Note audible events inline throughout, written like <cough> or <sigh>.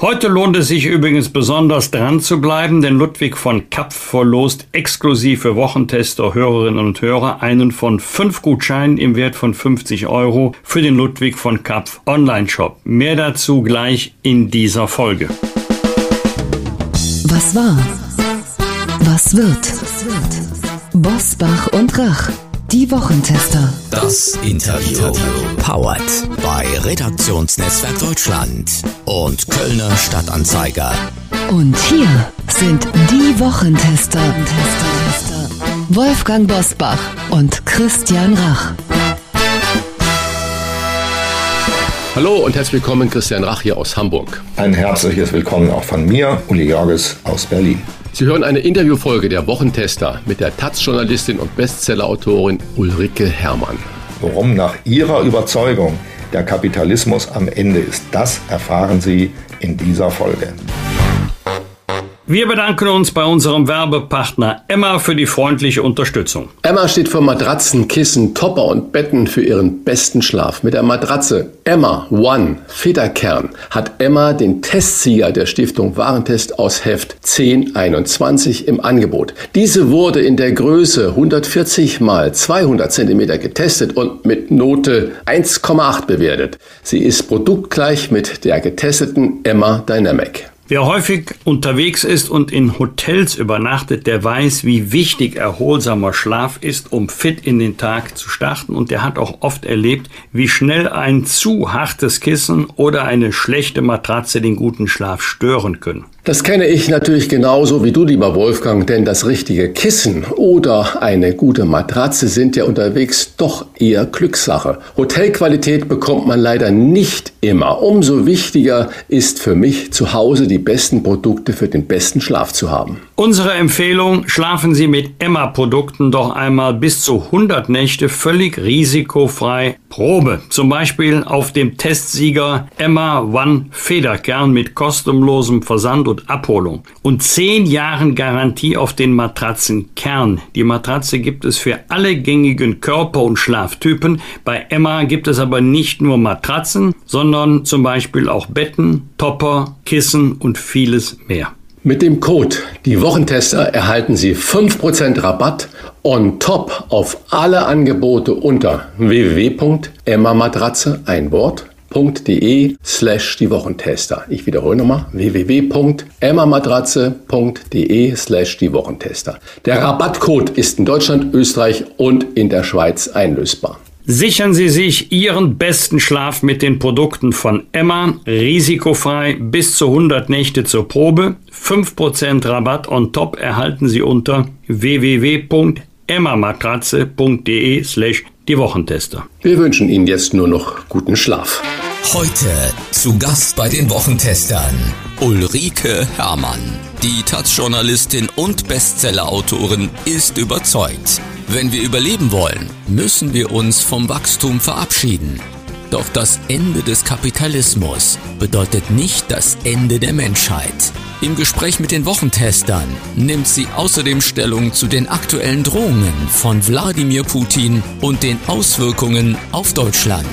Heute lohnt es sich übrigens besonders dran zu bleiben, denn Ludwig von Kapf verlost exklusiv für Wochentester, Hörerinnen und Hörer einen von fünf Gutscheinen im Wert von 50 Euro für den Ludwig von Kapf Online-Shop. Mehr dazu gleich in dieser Folge. Was war? Was wird? Bosbach und Rach. Die Wochentester. Das Interview. Powered bei Redaktionsnetzwerk Deutschland und Kölner Stadtanzeiger. Und hier sind die Wochentester. Wolfgang Bosbach und Christian Rach. Hallo und herzlich willkommen, Christian Rach hier aus Hamburg. Ein herzliches Willkommen auch von mir, Uli Jorges aus Berlin. Sie hören eine Interviewfolge der Wochentester mit der Taz-Journalistin und Bestsellerautorin Ulrike Herrmann. Worum nach ihrer Überzeugung der Kapitalismus am Ende ist, das erfahren Sie in dieser Folge. Wir bedanken uns bei unserem Werbepartner Emma für die freundliche Unterstützung. Emma steht für Matratzen, Kissen, Topper und Betten für ihren besten Schlaf. Mit der Matratze Emma One Federkern hat Emma den Testsieger der Stiftung Warentest aus Heft 1021 im Angebot. Diese wurde in der Größe 140 mal 200 cm getestet und mit Note 1,8 bewertet. Sie ist produktgleich mit der getesteten Emma Dynamic. Wer häufig unterwegs ist und in Hotels übernachtet, der weiß, wie wichtig erholsamer Schlaf ist, um fit in den Tag zu starten. Und der hat auch oft erlebt, wie schnell ein zu hartes Kissen oder eine schlechte Matratze den guten Schlaf stören können. Das kenne ich natürlich genauso wie du, lieber Wolfgang, denn das richtige Kissen oder eine gute Matratze sind ja unterwegs doch eher Glückssache. Hotelqualität bekommt man leider nicht immer. Umso wichtiger ist für mich zu Hause die besten Produkte für den besten Schlaf zu haben. Unsere Empfehlung, schlafen Sie mit Emma-Produkten doch einmal bis zu 100 Nächte völlig risikofrei Probe. Zum Beispiel auf dem Testsieger Emma One Federkern mit kostenlosem Versand und Abholung und 10 Jahren Garantie auf den Matratzenkern. Die Matratze gibt es für alle gängigen Körper- und Schlaftypen. Bei Emma gibt es aber nicht nur Matratzen, sondern zum Beispiel auch Betten, Topper, Kissen und vieles mehr. Mit dem Code Die Wochentester erhalten Sie 5% Rabatt on top auf alle Angebote unter www.emmamatratze ein Wort.de slash die Wochentester. Ich wiederhole nochmal www.emmamatratze.de slash die Wochentester. Der Rabattcode ist in Deutschland, Österreich und in der Schweiz einlösbar. Sichern Sie sich Ihren besten Schlaf mit den Produkten von Emma, risikofrei bis zu 100 Nächte zur Probe. 5% Rabatt on top erhalten Sie unter www.emmamatratze.de slash die Wochentester. Wir wünschen Ihnen jetzt nur noch guten Schlaf. Heute zu Gast bei den Wochentestern Ulrike Herrmann. Die Taz-Journalistin und Bestsellerautorin ist überzeugt. Wenn wir überleben wollen, müssen wir uns vom Wachstum verabschieden. Doch das Ende des Kapitalismus bedeutet nicht das Ende der Menschheit. Im Gespräch mit den Wochentestern nimmt sie außerdem Stellung zu den aktuellen Drohungen von Wladimir Putin und den Auswirkungen auf Deutschland.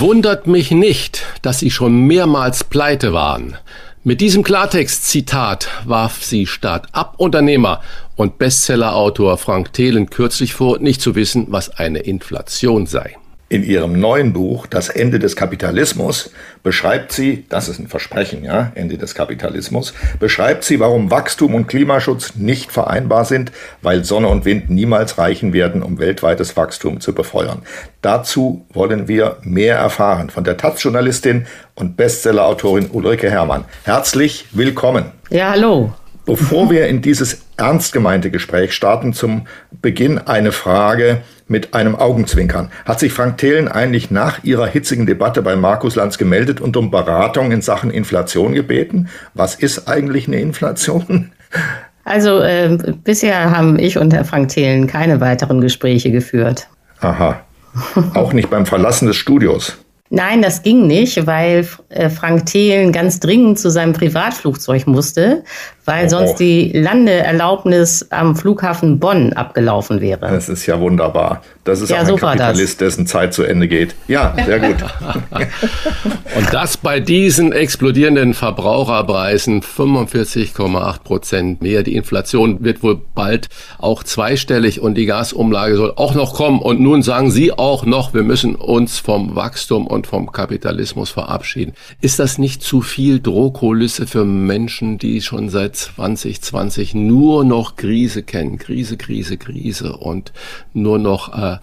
Wundert mich nicht, dass sie schon mehrmals pleite waren. Mit diesem Klartext-Zitat warf sie Start-up-Unternehmer und Bestsellerautor Frank Thelen kürzlich vor, nicht zu wissen, was eine Inflation sei. In ihrem neuen Buch Das Ende des Kapitalismus beschreibt sie, das ist ein Versprechen, ja, Ende des Kapitalismus, beschreibt sie, warum Wachstum und Klimaschutz nicht vereinbar sind, weil Sonne und Wind niemals reichen werden, um weltweites Wachstum zu befeuern. Dazu wollen wir mehr erfahren von der Taz-Journalistin und Bestsellerautorin Ulrike Herrmann. Herzlich willkommen. Ja, hallo. Bevor wir in dieses ernst gemeinte Gespräch starten, zum Beginn eine Frage mit einem Augenzwinkern. Hat sich Frank Thelen eigentlich nach ihrer hitzigen Debatte bei Markus Lanz gemeldet und um Beratung in Sachen Inflation gebeten? Was ist eigentlich eine Inflation? Also äh, bisher haben ich und Herr Frank Thelen keine weiteren Gespräche geführt. Aha. Auch nicht beim Verlassen des Studios. Nein, das ging nicht, weil äh, Frank Thelen ganz dringend zu seinem Privatflugzeug musste, weil oh. sonst die Landeerlaubnis am Flughafen Bonn abgelaufen wäre. Das ist ja wunderbar. Das ist ja, auch ein so Kapitalist, dessen Zeit zu Ende geht. Ja, sehr gut. <laughs> Und das bei diesen explodierenden Verbraucherpreisen 45,8 Prozent mehr. Die Inflation wird wohl bald auch zweistellig und die Gasumlage soll auch noch kommen. Und nun sagen Sie auch noch, wir müssen uns vom Wachstum und vom Kapitalismus verabschieden. Ist das nicht zu viel Drohkulisse für Menschen, die schon seit 2020 nur noch Krise kennen? Krise, Krise, Krise und nur noch äh,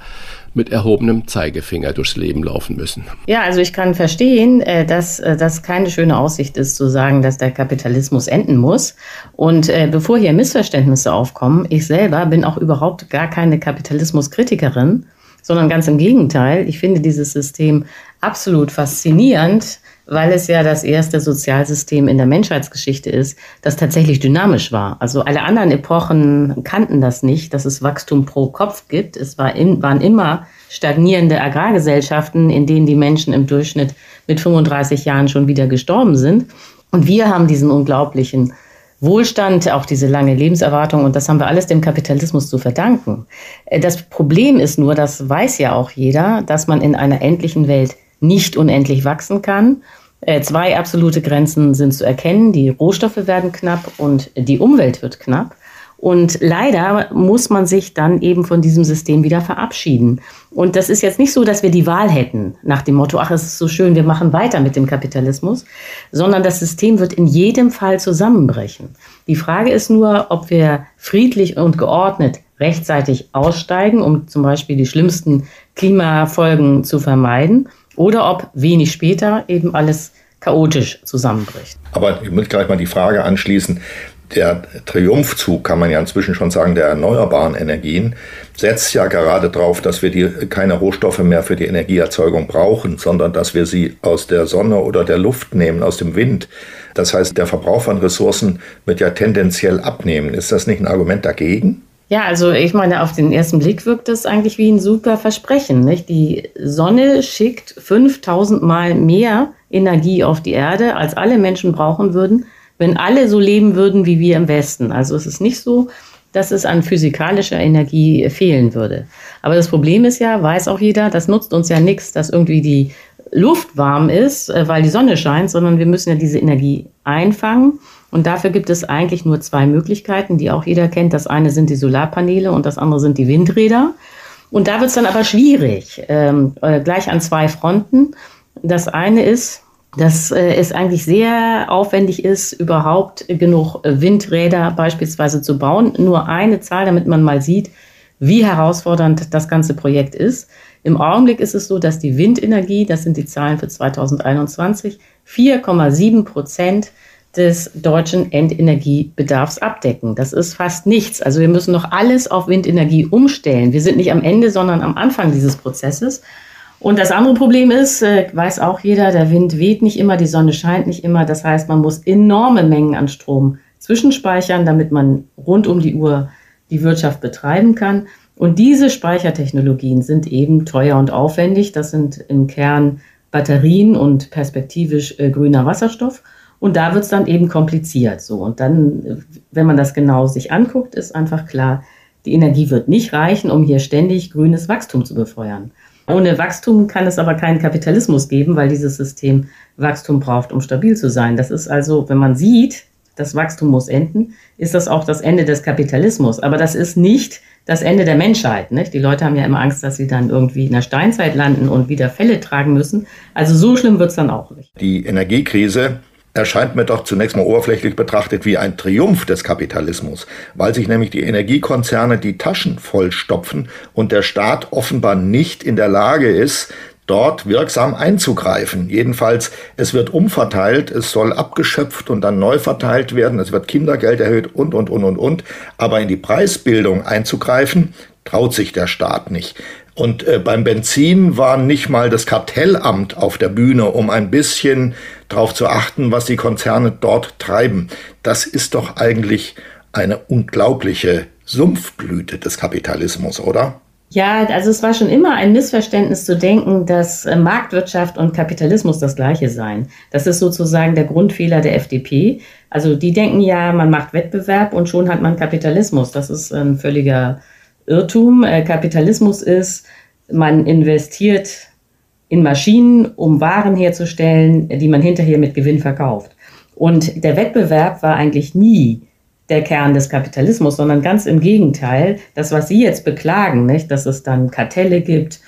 mit erhobenem Zeigefinger durchs Leben laufen müssen. Ja, also ich kann verstehen, äh, dass äh, das keine schöne Aussicht ist, zu sagen, dass der Kapitalismus enden muss. Und äh, bevor hier Missverständnisse aufkommen, ich selber bin auch überhaupt gar keine Kapitalismuskritikerin, sondern ganz im Gegenteil. Ich finde dieses System absolut faszinierend, weil es ja das erste Sozialsystem in der Menschheitsgeschichte ist, das tatsächlich dynamisch war. Also alle anderen Epochen kannten das nicht, dass es Wachstum pro Kopf gibt. Es war in, waren immer stagnierende Agrargesellschaften, in denen die Menschen im Durchschnitt mit 35 Jahren schon wieder gestorben sind. Und wir haben diesen unglaublichen Wohlstand, auch diese lange Lebenserwartung und das haben wir alles dem Kapitalismus zu verdanken. Äh, das Problem ist nur, das weiß ja auch jeder, dass man in einer endlichen Welt nicht unendlich wachsen kann. Äh, zwei absolute Grenzen sind zu erkennen. Die Rohstoffe werden knapp und die Umwelt wird knapp. Und leider muss man sich dann eben von diesem System wieder verabschieden. Und das ist jetzt nicht so, dass wir die Wahl hätten nach dem Motto, ach, es ist so schön, wir machen weiter mit dem Kapitalismus, sondern das System wird in jedem Fall zusammenbrechen. Die Frage ist nur, ob wir friedlich und geordnet rechtzeitig aussteigen, um zum Beispiel die schlimmsten Klimafolgen zu vermeiden, oder ob wenig später eben alles chaotisch zusammenbricht. Aber ich muss gleich mal die Frage anschließen, der Triumphzug, kann man ja inzwischen schon sagen, der erneuerbaren Energien, setzt ja gerade darauf, dass wir die, keine Rohstoffe mehr für die Energieerzeugung brauchen, sondern dass wir sie aus der Sonne oder der Luft nehmen, aus dem Wind. Das heißt, der Verbrauch von Ressourcen wird ja tendenziell abnehmen. Ist das nicht ein Argument dagegen? Ja, also ich meine, auf den ersten Blick wirkt das eigentlich wie ein super Versprechen. Nicht? Die Sonne schickt 5000 Mal mehr Energie auf die Erde, als alle Menschen brauchen würden wenn alle so leben würden wie wir im Westen. Also es ist nicht so, dass es an physikalischer Energie fehlen würde. Aber das Problem ist ja, weiß auch jeder, das nutzt uns ja nichts, dass irgendwie die Luft warm ist, äh, weil die Sonne scheint, sondern wir müssen ja diese Energie einfangen. Und dafür gibt es eigentlich nur zwei Möglichkeiten, die auch jeder kennt. Das eine sind die Solarpaneele und das andere sind die Windräder. Und da wird es dann aber schwierig, ähm, äh, gleich an zwei Fronten. Das eine ist, dass äh, es eigentlich sehr aufwendig ist, überhaupt genug Windräder beispielsweise zu bauen. Nur eine Zahl, damit man mal sieht, wie herausfordernd das ganze Projekt ist. Im Augenblick ist es so, dass die Windenergie, das sind die Zahlen für 2021, 4,7 Prozent des deutschen Endenergiebedarfs abdecken. Das ist fast nichts. Also wir müssen noch alles auf Windenergie umstellen. Wir sind nicht am Ende, sondern am Anfang dieses Prozesses. Und das andere Problem ist, äh, weiß auch jeder, der Wind weht nicht immer, die Sonne scheint nicht immer. Das heißt, man muss enorme Mengen an Strom zwischenspeichern, damit man rund um die Uhr die Wirtschaft betreiben kann. Und diese Speichertechnologien sind eben teuer und aufwendig. Das sind im Kern Batterien und perspektivisch äh, grüner Wasserstoff. Und da wird es dann eben kompliziert. So. Und dann, wenn man das genau sich anguckt, ist einfach klar, die Energie wird nicht reichen, um hier ständig grünes Wachstum zu befeuern. Ohne Wachstum kann es aber keinen Kapitalismus geben, weil dieses System Wachstum braucht, um stabil zu sein. Das ist also, wenn man sieht, das Wachstum muss enden, ist das auch das Ende des Kapitalismus. Aber das ist nicht das Ende der Menschheit. Nicht? Die Leute haben ja immer Angst, dass sie dann irgendwie in der Steinzeit landen und wieder Fälle tragen müssen. Also so schlimm wird es dann auch nicht. Die Energiekrise erscheint mir doch zunächst mal oberflächlich betrachtet wie ein Triumph des Kapitalismus, weil sich nämlich die Energiekonzerne die Taschen vollstopfen und der Staat offenbar nicht in der Lage ist, dort wirksam einzugreifen. Jedenfalls, es wird umverteilt, es soll abgeschöpft und dann neu verteilt werden, es wird Kindergeld erhöht und, und, und, und, und. Aber in die Preisbildung einzugreifen, traut sich der Staat nicht. Und äh, beim Benzin war nicht mal das Kartellamt auf der Bühne, um ein bisschen darauf zu achten, was die Konzerne dort treiben. Das ist doch eigentlich eine unglaubliche Sumpfblüte des Kapitalismus, oder? Ja, also es war schon immer ein Missverständnis zu denken, dass äh, Marktwirtschaft und Kapitalismus das gleiche seien. Das ist sozusagen der Grundfehler der FDP. Also die denken ja, man macht Wettbewerb und schon hat man Kapitalismus. Das ist ein völliger Irrtum. Äh, Kapitalismus ist, man investiert in Maschinen, um Waren herzustellen, die man hinterher mit Gewinn verkauft. Und der Wettbewerb war eigentlich nie der Kern des Kapitalismus, sondern ganz im Gegenteil. Das, was Sie jetzt beklagen, nicht, dass es dann Kartelle gibt,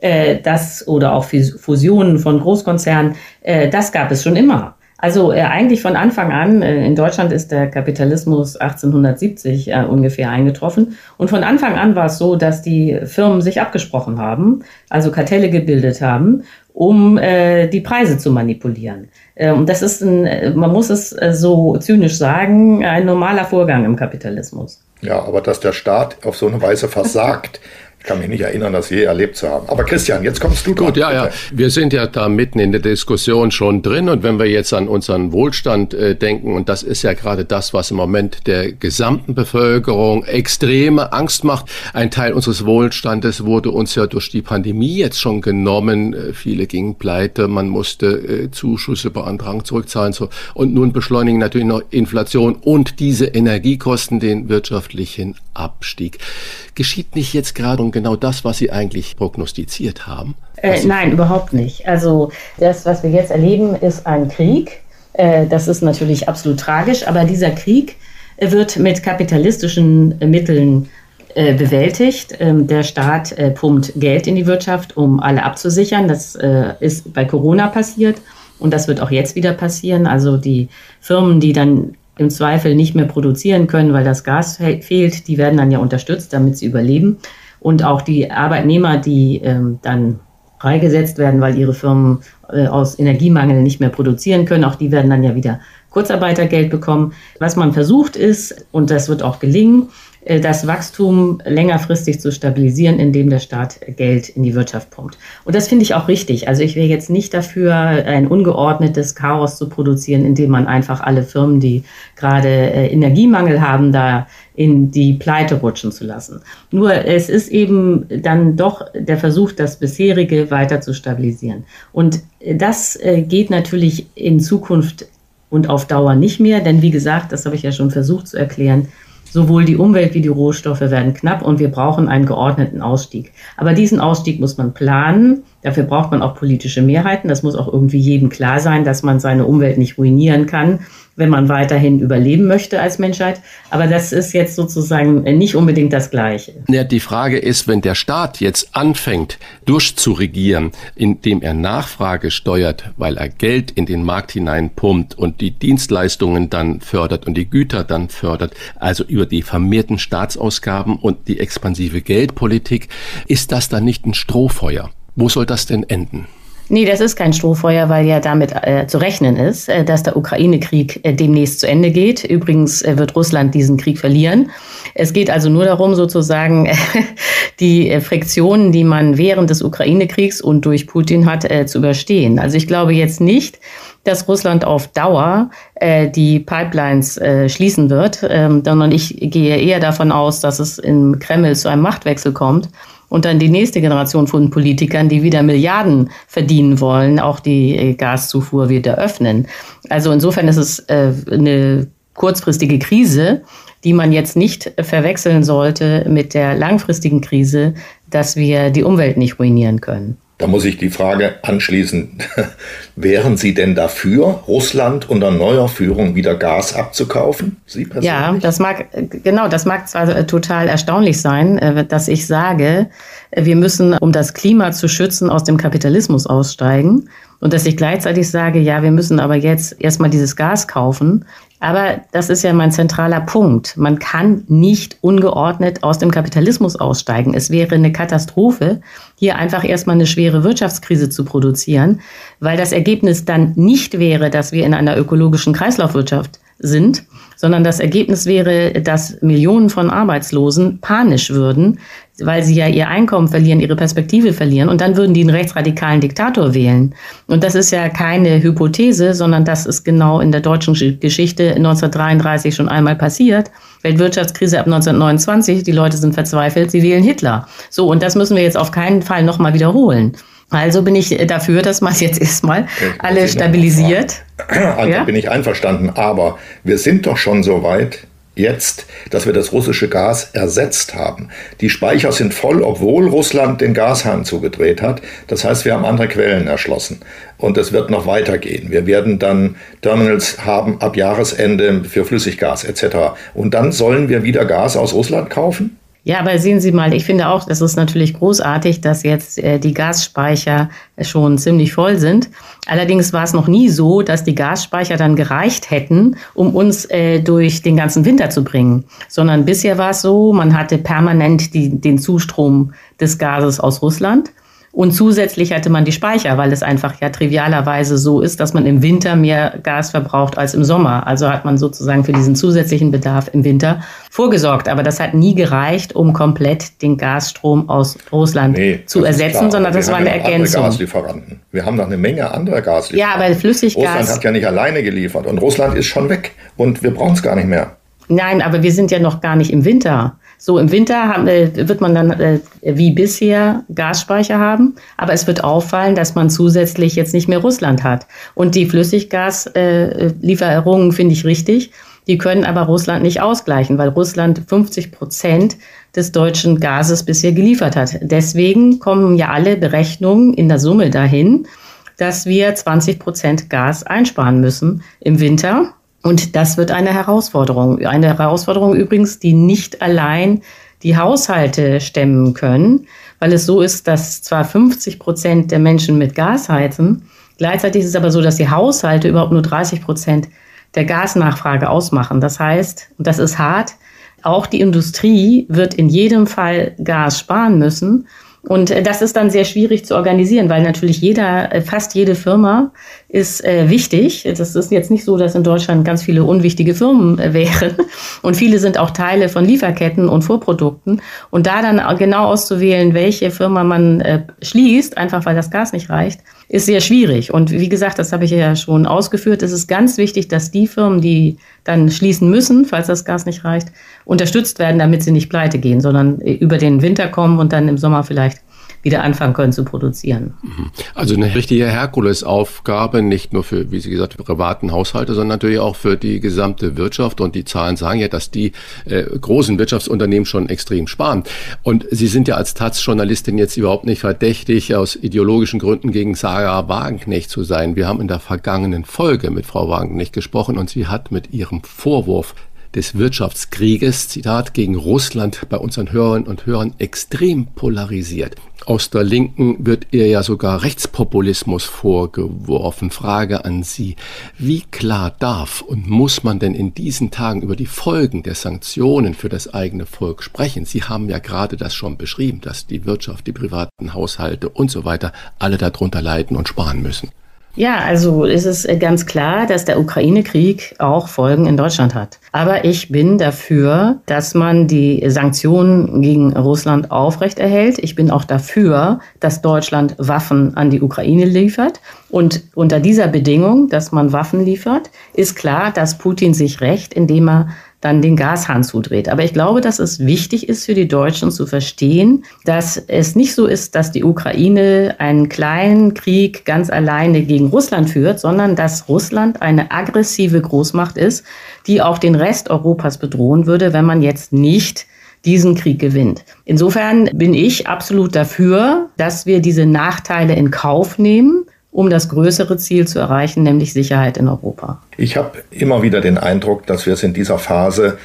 äh, das oder auch Fusionen von Großkonzernen, äh, das gab es schon immer. Also äh, eigentlich von Anfang an, äh, in Deutschland ist der Kapitalismus 1870 äh, ungefähr eingetroffen. Und von Anfang an war es so, dass die Firmen sich abgesprochen haben, also Kartelle gebildet haben, um äh, die Preise zu manipulieren. Äh, und das ist, ein, man muss es äh, so zynisch sagen, ein normaler Vorgang im Kapitalismus. Ja, aber dass der Staat auf so eine Weise versagt, <laughs> kann mich nicht erinnern, das je erlebt zu haben. Aber Christian, jetzt kommst du dran. Gut, ja, ja. Wir sind ja da mitten in der Diskussion schon drin. Und wenn wir jetzt an unseren Wohlstand äh, denken, und das ist ja gerade das, was im Moment der gesamten Bevölkerung extreme Angst macht. Ein Teil unseres Wohlstandes wurde uns ja durch die Pandemie jetzt schon genommen. Äh, viele gingen pleite, man musste äh, Zuschüsse beantragen, zurückzahlen. So. Und nun beschleunigen natürlich noch Inflation und diese Energiekosten den wirtschaftlichen Abstieg. Geschieht nicht jetzt gerade genau das, was Sie eigentlich prognostiziert haben? Äh, nein, überhaupt nicht. Also das, was wir jetzt erleben, ist ein Krieg. Äh, das ist natürlich absolut tragisch, aber dieser Krieg wird mit kapitalistischen Mitteln äh, bewältigt. Ähm, der Staat äh, pumpt Geld in die Wirtschaft, um alle abzusichern. Das ist bei Corona passiert und das wird auch jetzt wieder passieren. Also die Firmen, die dann im Zweifel nicht mehr produzieren können, weil das Gas fehlt, die werden dann ja unterstützt, damit sie überleben. Und auch die Arbeitnehmer, die ähm, dann freigesetzt werden, weil ihre Firmen äh, aus Energiemangel nicht mehr produzieren können, auch die werden dann ja wieder Kurzarbeitergeld bekommen. Was man versucht ist, und das wird auch gelingen, das Wachstum längerfristig zu stabilisieren, indem der Staat Geld in die Wirtschaft pumpt. Und das finde ich auch richtig. Also ich wäre jetzt nicht dafür, ein ungeordnetes Chaos zu produzieren, indem man einfach alle Firmen, die gerade äh, Energiemangel haben, da in die Pleite rutschen zu lassen. Nur es ist eben dann doch der Versuch, das bisherige weiter zu stabilisieren. Und das äh, geht natürlich in Zukunft und auf Dauer nicht mehr, denn wie gesagt, das habe ich ja schon versucht zu erklären, Sowohl die Umwelt wie die Rohstoffe werden knapp und wir brauchen einen geordneten Ausstieg. Aber diesen Ausstieg muss man planen. Dafür braucht man auch politische Mehrheiten. Das muss auch irgendwie jedem klar sein, dass man seine Umwelt nicht ruinieren kann wenn man weiterhin überleben möchte als Menschheit. Aber das ist jetzt sozusagen nicht unbedingt das Gleiche. Ja, die Frage ist, wenn der Staat jetzt anfängt, durchzuregieren, indem er Nachfrage steuert, weil er Geld in den Markt hineinpumpt und die Dienstleistungen dann fördert und die Güter dann fördert, also über die vermehrten Staatsausgaben und die expansive Geldpolitik, ist das dann nicht ein Strohfeuer? Wo soll das denn enden? Nee, das ist kein Strohfeuer, weil ja damit äh, zu rechnen ist, äh, dass der Ukraine-Krieg äh, demnächst zu Ende geht. Übrigens äh, wird Russland diesen Krieg verlieren. Es geht also nur darum, sozusagen <laughs> die äh, Friktionen, die man während des Ukraine-Kriegs und durch Putin hat, äh, zu überstehen. Also ich glaube jetzt nicht, dass Russland auf Dauer äh, die Pipelines äh, schließen wird, ähm, sondern ich gehe eher davon aus, dass es im Kreml zu einem Machtwechsel kommt und dann die nächste Generation von Politikern, die wieder Milliarden verdienen wollen, auch die äh, Gaszufuhr wieder öffnen. Also insofern ist es äh, eine kurzfristige Krise, die man jetzt nicht verwechseln sollte mit der langfristigen Krise, dass wir die Umwelt nicht ruinieren können. Da muss ich die Frage anschließen, <laughs> wären Sie denn dafür, Russland unter neuer Führung wieder Gas abzukaufen? Sie persönlich? Ja, das mag, genau, das mag zwar total erstaunlich sein, äh, dass ich sage, wir müssen, um das Klima zu schützen, aus dem Kapitalismus aussteigen. Und dass ich gleichzeitig sage, ja, wir müssen aber jetzt erstmal dieses Gas kaufen. Aber das ist ja mein zentraler Punkt. Man kann nicht ungeordnet aus dem Kapitalismus aussteigen. Es wäre eine Katastrophe, hier einfach erstmal eine schwere Wirtschaftskrise zu produzieren, weil das Ergebnis dann nicht wäre, dass wir in einer ökologischen Kreislaufwirtschaft sind, sondern das Ergebnis wäre, dass Millionen von Arbeitslosen panisch würden, weil sie ja ihr Einkommen verlieren, ihre Perspektive verlieren und dann würden die einen rechtsradikalen Diktator wählen. Und das ist ja keine Hypothese, sondern das ist genau in der deutschen Geschichte 1933 schon einmal passiert. Weltwirtschaftskrise ab 1929, die Leute sind verzweifelt, sie wählen Hitler. So, und das müssen wir jetzt auf keinen Fall nochmal wiederholen. Also bin ich dafür, dass man jetzt erstmal alle stabilisiert. <clears throat> Also ja? bin ich einverstanden. Aber wir sind doch schon so weit, jetzt, dass wir das russische Gas ersetzt haben. Die Speicher sind voll, obwohl Russland den Gashahn zugedreht hat. Das heißt, wir haben andere Quellen erschlossen. Und es wird noch weitergehen. Wir werden dann Terminals haben ab Jahresende für Flüssiggas etc. Und dann sollen wir wieder Gas aus Russland kaufen? Ja, aber sehen Sie mal, ich finde auch, es ist natürlich großartig, dass jetzt äh, die Gasspeicher schon ziemlich voll sind. Allerdings war es noch nie so, dass die Gasspeicher dann gereicht hätten, um uns äh, durch den ganzen Winter zu bringen. Sondern bisher war es so, man hatte permanent die, den Zustrom des Gases aus Russland. Und zusätzlich hatte man die Speicher, weil es einfach ja trivialerweise so ist, dass man im Winter mehr Gas verbraucht als im Sommer. Also hat man sozusagen für diesen zusätzlichen Bedarf im Winter vorgesorgt. Aber das hat nie gereicht, um komplett den Gasstrom aus Russland nee, zu ersetzen, sondern das war eine Ergänzung. Gaslieferanten. Wir haben noch eine Menge anderer Gaslieferanten. Ja, aber Flüssiggas. Russland hat ja nicht alleine geliefert und Russland ist schon weg und wir brauchen es gar nicht mehr. Nein, aber wir sind ja noch gar nicht im Winter. So im Winter haben, äh, wird man dann äh, wie bisher Gasspeicher haben, aber es wird auffallen, dass man zusätzlich jetzt nicht mehr Russland hat. Und die Flüssiggaslieferungen finde ich richtig. Die können aber Russland nicht ausgleichen, weil Russland 50 Prozent des deutschen Gases bisher geliefert hat. Deswegen kommen ja alle Berechnungen in der Summe dahin, dass wir 20 Prozent Gas einsparen müssen im Winter und das wird eine Herausforderung. Eine Herausforderung übrigens, die nicht allein die Haushalte stemmen können, weil es so ist, dass zwar 50 Prozent der Menschen mit Gas heizen, gleichzeitig ist es aber so, dass die Haushalte überhaupt nur 30 Prozent der Gasnachfrage ausmachen. Das heißt, und das ist hart, auch die Industrie wird in jedem Fall Gas sparen müssen. Und äh, das ist dann sehr schwierig zu organisieren, weil natürlich jeder, äh, fast jede Firma ist äh, wichtig. Das ist jetzt nicht so, dass in Deutschland ganz viele unwichtige Firmen <laughs> wären. Und viele sind auch Teile von Lieferketten und Vorprodukten. Und da dann genau auszuwählen, welche Firma man schließt, einfach weil das Gas nicht reicht, ist sehr schwierig. Und wie gesagt, das habe ich ja schon ausgeführt. Es ist ganz wichtig, dass die Firmen, die dann schließen müssen, falls das Gas nicht reicht, unterstützt werden, damit sie nicht pleite gehen, sondern äh, über den Winter kommen und dann im Sommer vielleicht wieder anfangen können zu produzieren. Mhm. Also eine richtige Herkulesaufgabe, nicht nur für, wie Sie gesagt, privaten Haushalte, sondern natürlich auch für die gesamte Wirtschaft. Und die Zahlen sagen ja, dass die äh, großen Wirtschaftsunternehmen schon extrem sparen. Und Sie sind ja als Taz-Journalistin jetzt überhaupt nicht verdächtig, aus ideologischen Gründen gegen Sarah Wagenknecht zu sein. Wir haben in der vergangenen Folge mit Frau Wagenknecht gesprochen und sie hat mit ihrem Vorwurf des Wirtschaftskrieges, Zitat, gegen Russland bei unseren Hörern und Hörern extrem polarisiert. Aus der Linken wird ihr ja sogar Rechtspopulismus vorgeworfen. Frage an Sie. Wie klar darf und muss man denn in diesen Tagen über die Folgen der Sanktionen für das eigene Volk sprechen? Sie haben ja gerade das schon beschrieben, dass die Wirtschaft, die privaten Haushalte und so weiter alle darunter leiden und sparen müssen. Ja, also ist es äh, ganz klar, dass der Ukraine-Krieg auch Folgen in Deutschland hat. Aber ich bin dafür, dass man die Sanktionen gegen Russland aufrechterhält. Ich bin auch dafür, dass Deutschland Waffen an die Ukraine liefert. Und unter dieser Bedingung, dass man Waffen liefert, ist klar, dass Putin sich rächt, indem er dann den Gashahn zudreht. Aber ich glaube, dass es wichtig ist für die Deutschen zu verstehen, dass es nicht so ist, dass die Ukraine einen kleinen Krieg ganz alleine gegen Russland führt, sondern dass Russland eine aggressive Großmacht ist, die auch den Rest Europas bedrohen würde, wenn man jetzt nicht diesen Krieg gewinnt. Insofern bin ich absolut dafür, dass wir diese Nachteile in Kauf nehmen um das größere Ziel zu erreichen, nämlich Sicherheit in Europa. Ich habe immer wieder den Eindruck, dass wir es in dieser Phase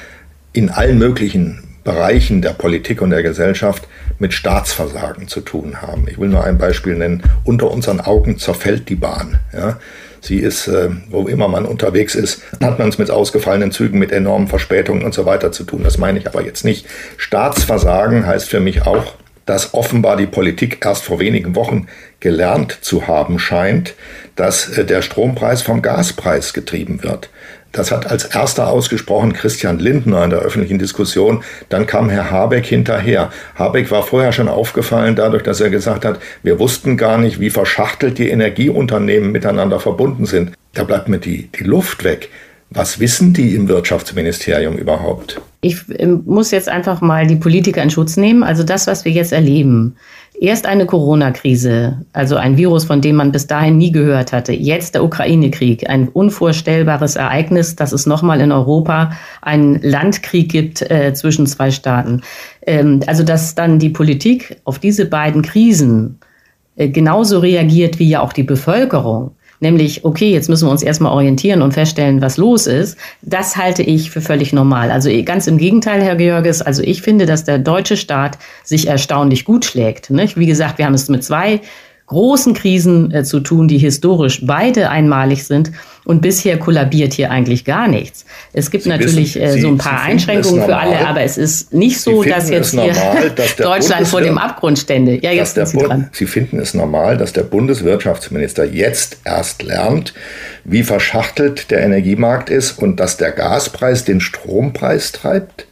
in allen möglichen Bereichen der Politik und der Gesellschaft mit Staatsversagen zu tun haben. Ich will nur ein Beispiel nennen. Unter unseren Augen zerfällt die Bahn. Ja? Sie ist, äh, wo immer man unterwegs ist, hat man es mit ausgefallenen Zügen, mit enormen Verspätungen und so weiter zu tun. Das meine ich aber jetzt nicht. Staatsversagen heißt für mich auch, dass offenbar die Politik erst vor wenigen Wochen gelernt zu haben scheint, dass äh, der Strompreis vom Gaspreis getrieben wird. Das hat als erster ausgesprochen Christian Lindner in der öffentlichen Diskussion. Dann kam Herr Habeck hinterher. Habeck war vorher schon aufgefallen dadurch, dass er gesagt hat, wir wussten gar nicht, wie verschachtelt die Energieunternehmen miteinander verbunden sind. Da bleibt mir die, die Luft weg. Was wissen die im Wirtschaftsministerium überhaupt? Ich ähm, muss jetzt einfach mal die Politiker in Schutz nehmen. Also das, was wir jetzt erleben, Erst eine Corona-Krise, also ein Virus, von dem man bis dahin nie gehört hatte. Jetzt der Ukraine-Krieg, ein unvorstellbares Ereignis, dass es nochmal in Europa einen Landkrieg gibt äh, zwischen zwei Staaten. Ähm, also dass dann die Politik auf diese beiden Krisen äh, genauso reagiert wie ja auch die Bevölkerung nämlich, okay, jetzt müssen wir uns erstmal orientieren und feststellen, was los ist, das halte ich für völlig normal. Also eh, ganz im Gegenteil, Herr Georges, also ich finde, dass der deutsche Staat sich erstaunlich gut schlägt. Nicht? Wie gesagt, wir haben es mit zwei großen Krisen äh, zu tun, die historisch beide einmalig sind. Und bisher kollabiert hier eigentlich gar nichts. Es gibt Sie natürlich wissen, äh, so ein paar Einschränkungen für alle, aber es ist nicht so, dass jetzt normal, dass <laughs> Deutschland vor dem Abgrund stände. Ja, jetzt sind Sie dran. Sie finden es normal, dass der Bundeswirtschaftsminister jetzt erst lernt, wie verschachtelt der Energiemarkt ist und dass der Gaspreis den Strompreis treibt?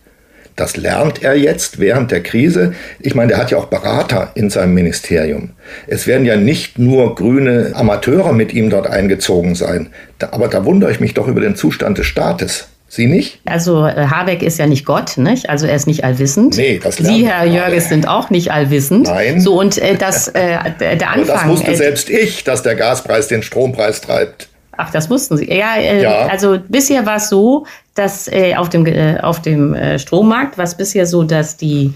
Das lernt er jetzt während der Krise. Ich meine, der hat ja auch Berater in seinem Ministerium. Es werden ja nicht nur grüne Amateure mit ihm dort eingezogen sein. aber da wundere ich mich doch über den Zustand des Staates. Sie nicht? Also äh, Habeck ist ja nicht Gott, nicht? Also er ist nicht allwissend. Nee, das Sie, Herr Jörges, sind auch nicht allwissend. Nein. So und äh, das äh, der Anfang. <laughs> Aber das wusste äh, selbst ich, dass der Gaspreis den Strompreis treibt. Ach, das wussten Sie. Ja, äh, ja. also bisher war es so, dass äh, auf dem, äh, auf dem äh, Strommarkt war es bisher so, dass die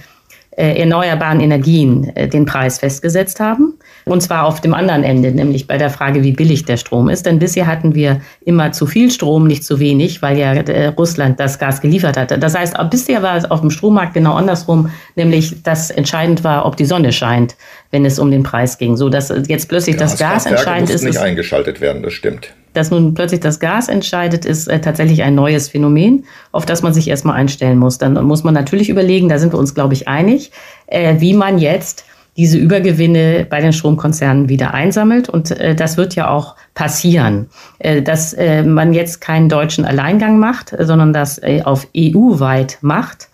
äh, erneuerbaren Energien äh, den Preis festgesetzt haben. Und zwar auf dem anderen Ende, nämlich bei der Frage, wie billig der Strom ist. Denn bisher hatten wir immer zu viel Strom, nicht zu wenig, weil ja Russland das Gas geliefert hatte. Das heißt, bisher war es auf dem Strommarkt genau andersrum, nämlich dass entscheidend war, ob die Sonne scheint, wenn es um den Preis ging. So dass jetzt plötzlich das Gas entscheidend ist. nicht eingeschaltet werden, das stimmt dass nun plötzlich das Gas entscheidet, ist äh, tatsächlich ein neues Phänomen, auf das man sich erstmal einstellen muss. Dann muss man natürlich überlegen, da sind wir uns, glaube ich, einig, äh, wie man jetzt diese Übergewinne bei den Stromkonzernen wieder einsammelt. Und äh, das wird ja auch passieren, äh, dass äh, man jetzt keinen deutschen Alleingang macht, sondern das äh, auf EU-weit macht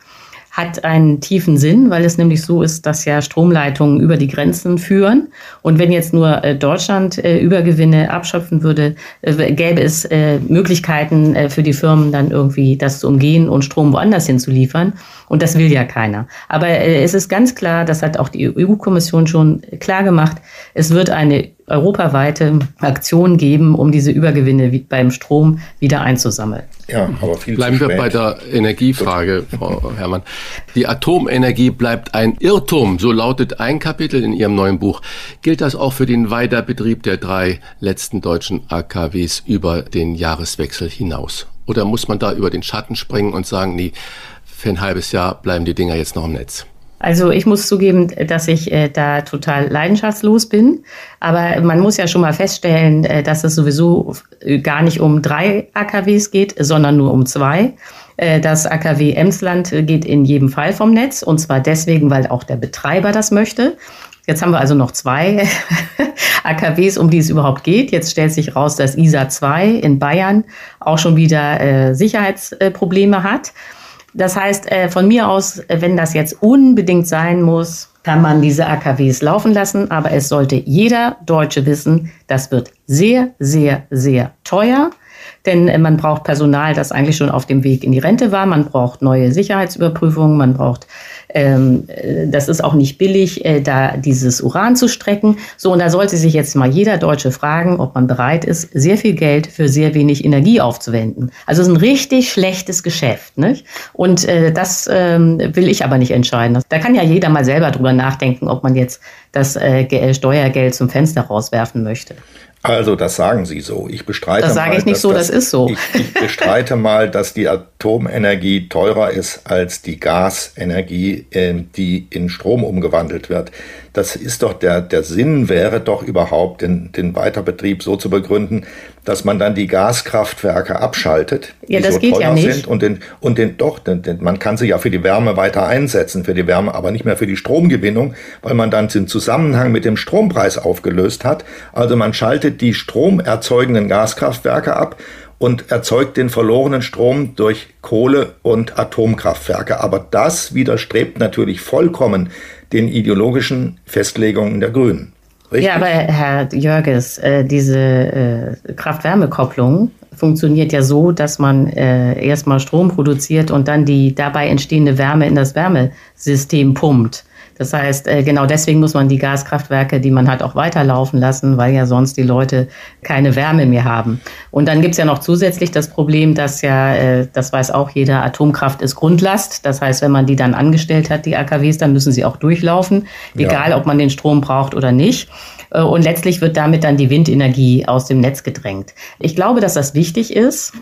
hat einen tiefen Sinn, weil es nämlich so ist, dass ja Stromleitungen über die Grenzen führen. Und wenn jetzt nur äh, Deutschland äh, Übergewinne abschöpfen würde, äh, gäbe es Möglichkeiten für die Firmen dann irgendwie das zu umgehen und Strom woanders hin zu liefern. Und das will ja keiner. Aber es ist ganz klar, das hat auch die EU-Kommission schon klar gemacht, es wird eine europaweite Aktion geben, um diese Übergewinne beim Strom wieder einzusammeln. Ja, aber viel Bleiben wir bei der Energiefrage, Frau Herrmann. Die Atomenergie bleibt ein Irrtum, so lautet ein Kapitel in Ihrem neuen Buch. Gilt das auch für den Weiterbetrieb der drei letzten deutschen AKWs über den Jahreswechsel hinaus? Oder muss man da über den Schatten springen und sagen, nee, für ein halbes Jahr bleiben die Dinger jetzt noch im Netz? Also ich muss zugeben, dass ich äh, da total leidenschaftslos bin. Aber man muss ja schon mal feststellen, äh, dass es sowieso äh, gar nicht um drei AKWs geht, sondern nur um zwei. Äh, das AKW Emsland geht in jedem Fall vom Netz. Und zwar deswegen, weil auch der Betreiber das möchte. Jetzt haben wir also noch zwei <laughs> AKWs, um die es überhaupt geht. Jetzt stellt sich raus, dass ISA 2 in Bayern auch schon wieder äh, Sicherheitsprobleme hat. Das heißt, äh, von mir aus, äh, wenn das jetzt unbedingt sein muss, kann man diese AKWs laufen lassen. Aber es sollte jeder Deutsche wissen, das wird sehr, sehr, sehr teuer. Denn äh, man braucht Personal, das eigentlich schon auf dem Weg in die Rente war. Man braucht neue Sicherheitsüberprüfungen. Man braucht ähm, äh, das ist auch nicht billig, äh, da dieses Uran zu strecken. So, und da sollte sich jetzt mal jeder Deutsche fragen, ob man bereit ist, sehr viel Geld für sehr wenig Energie aufzuwenden. Also es ist ein richtig schlechtes Geschäft. Nicht? Und äh, das ähm, will ich aber nicht entscheiden. Da kann ja jeder mal selber drüber nachdenken, ob man jetzt das äh, Steuergeld zum Fenster rauswerfen möchte. Also, das sagen Sie so. Ich bestreite das sage ich nicht so, das, das, ist so. Ich, ich bestreite mal, dass die Atomenergie teurer ist als die Gasenergie, äh, die in Strom umgewandelt wird. Das ist doch der, der Sinn wäre doch überhaupt, den, den Weiterbetrieb so zu begründen, dass man dann die Gaskraftwerke abschaltet, ja, die das so geht teuer ja nicht. sind und den, und den doch, den, den, man kann sie ja für die Wärme weiter einsetzen, für die Wärme, aber nicht mehr für die Stromgewinnung, weil man dann den Zusammenhang mit dem Strompreis aufgelöst hat. Also man schaltet die stromerzeugenden Gaskraftwerke ab und erzeugt den verlorenen Strom durch Kohle- und Atomkraftwerke. Aber das widerstrebt natürlich vollkommen den ideologischen Festlegungen der Grünen. Richtig? Ja, aber Herr Jörges, äh, diese äh, Kraft-Wärme-Kopplung funktioniert ja so, dass man äh, erstmal Strom produziert und dann die dabei entstehende Wärme in das Wärmesystem pumpt. Das heißt, äh, genau deswegen muss man die Gaskraftwerke, die man hat, auch weiterlaufen lassen, weil ja sonst die Leute keine Wärme mehr haben. Und dann gibt's ja noch zusätzlich das Problem, dass ja, äh, das weiß auch jeder, Atomkraft ist Grundlast. Das heißt, wenn man die dann angestellt hat, die AKWs, dann müssen sie auch durchlaufen, egal ja. ob man den Strom braucht oder nicht. Äh, und letztlich wird damit dann die Windenergie aus dem Netz gedrängt. Ich glaube, dass das wichtig ist,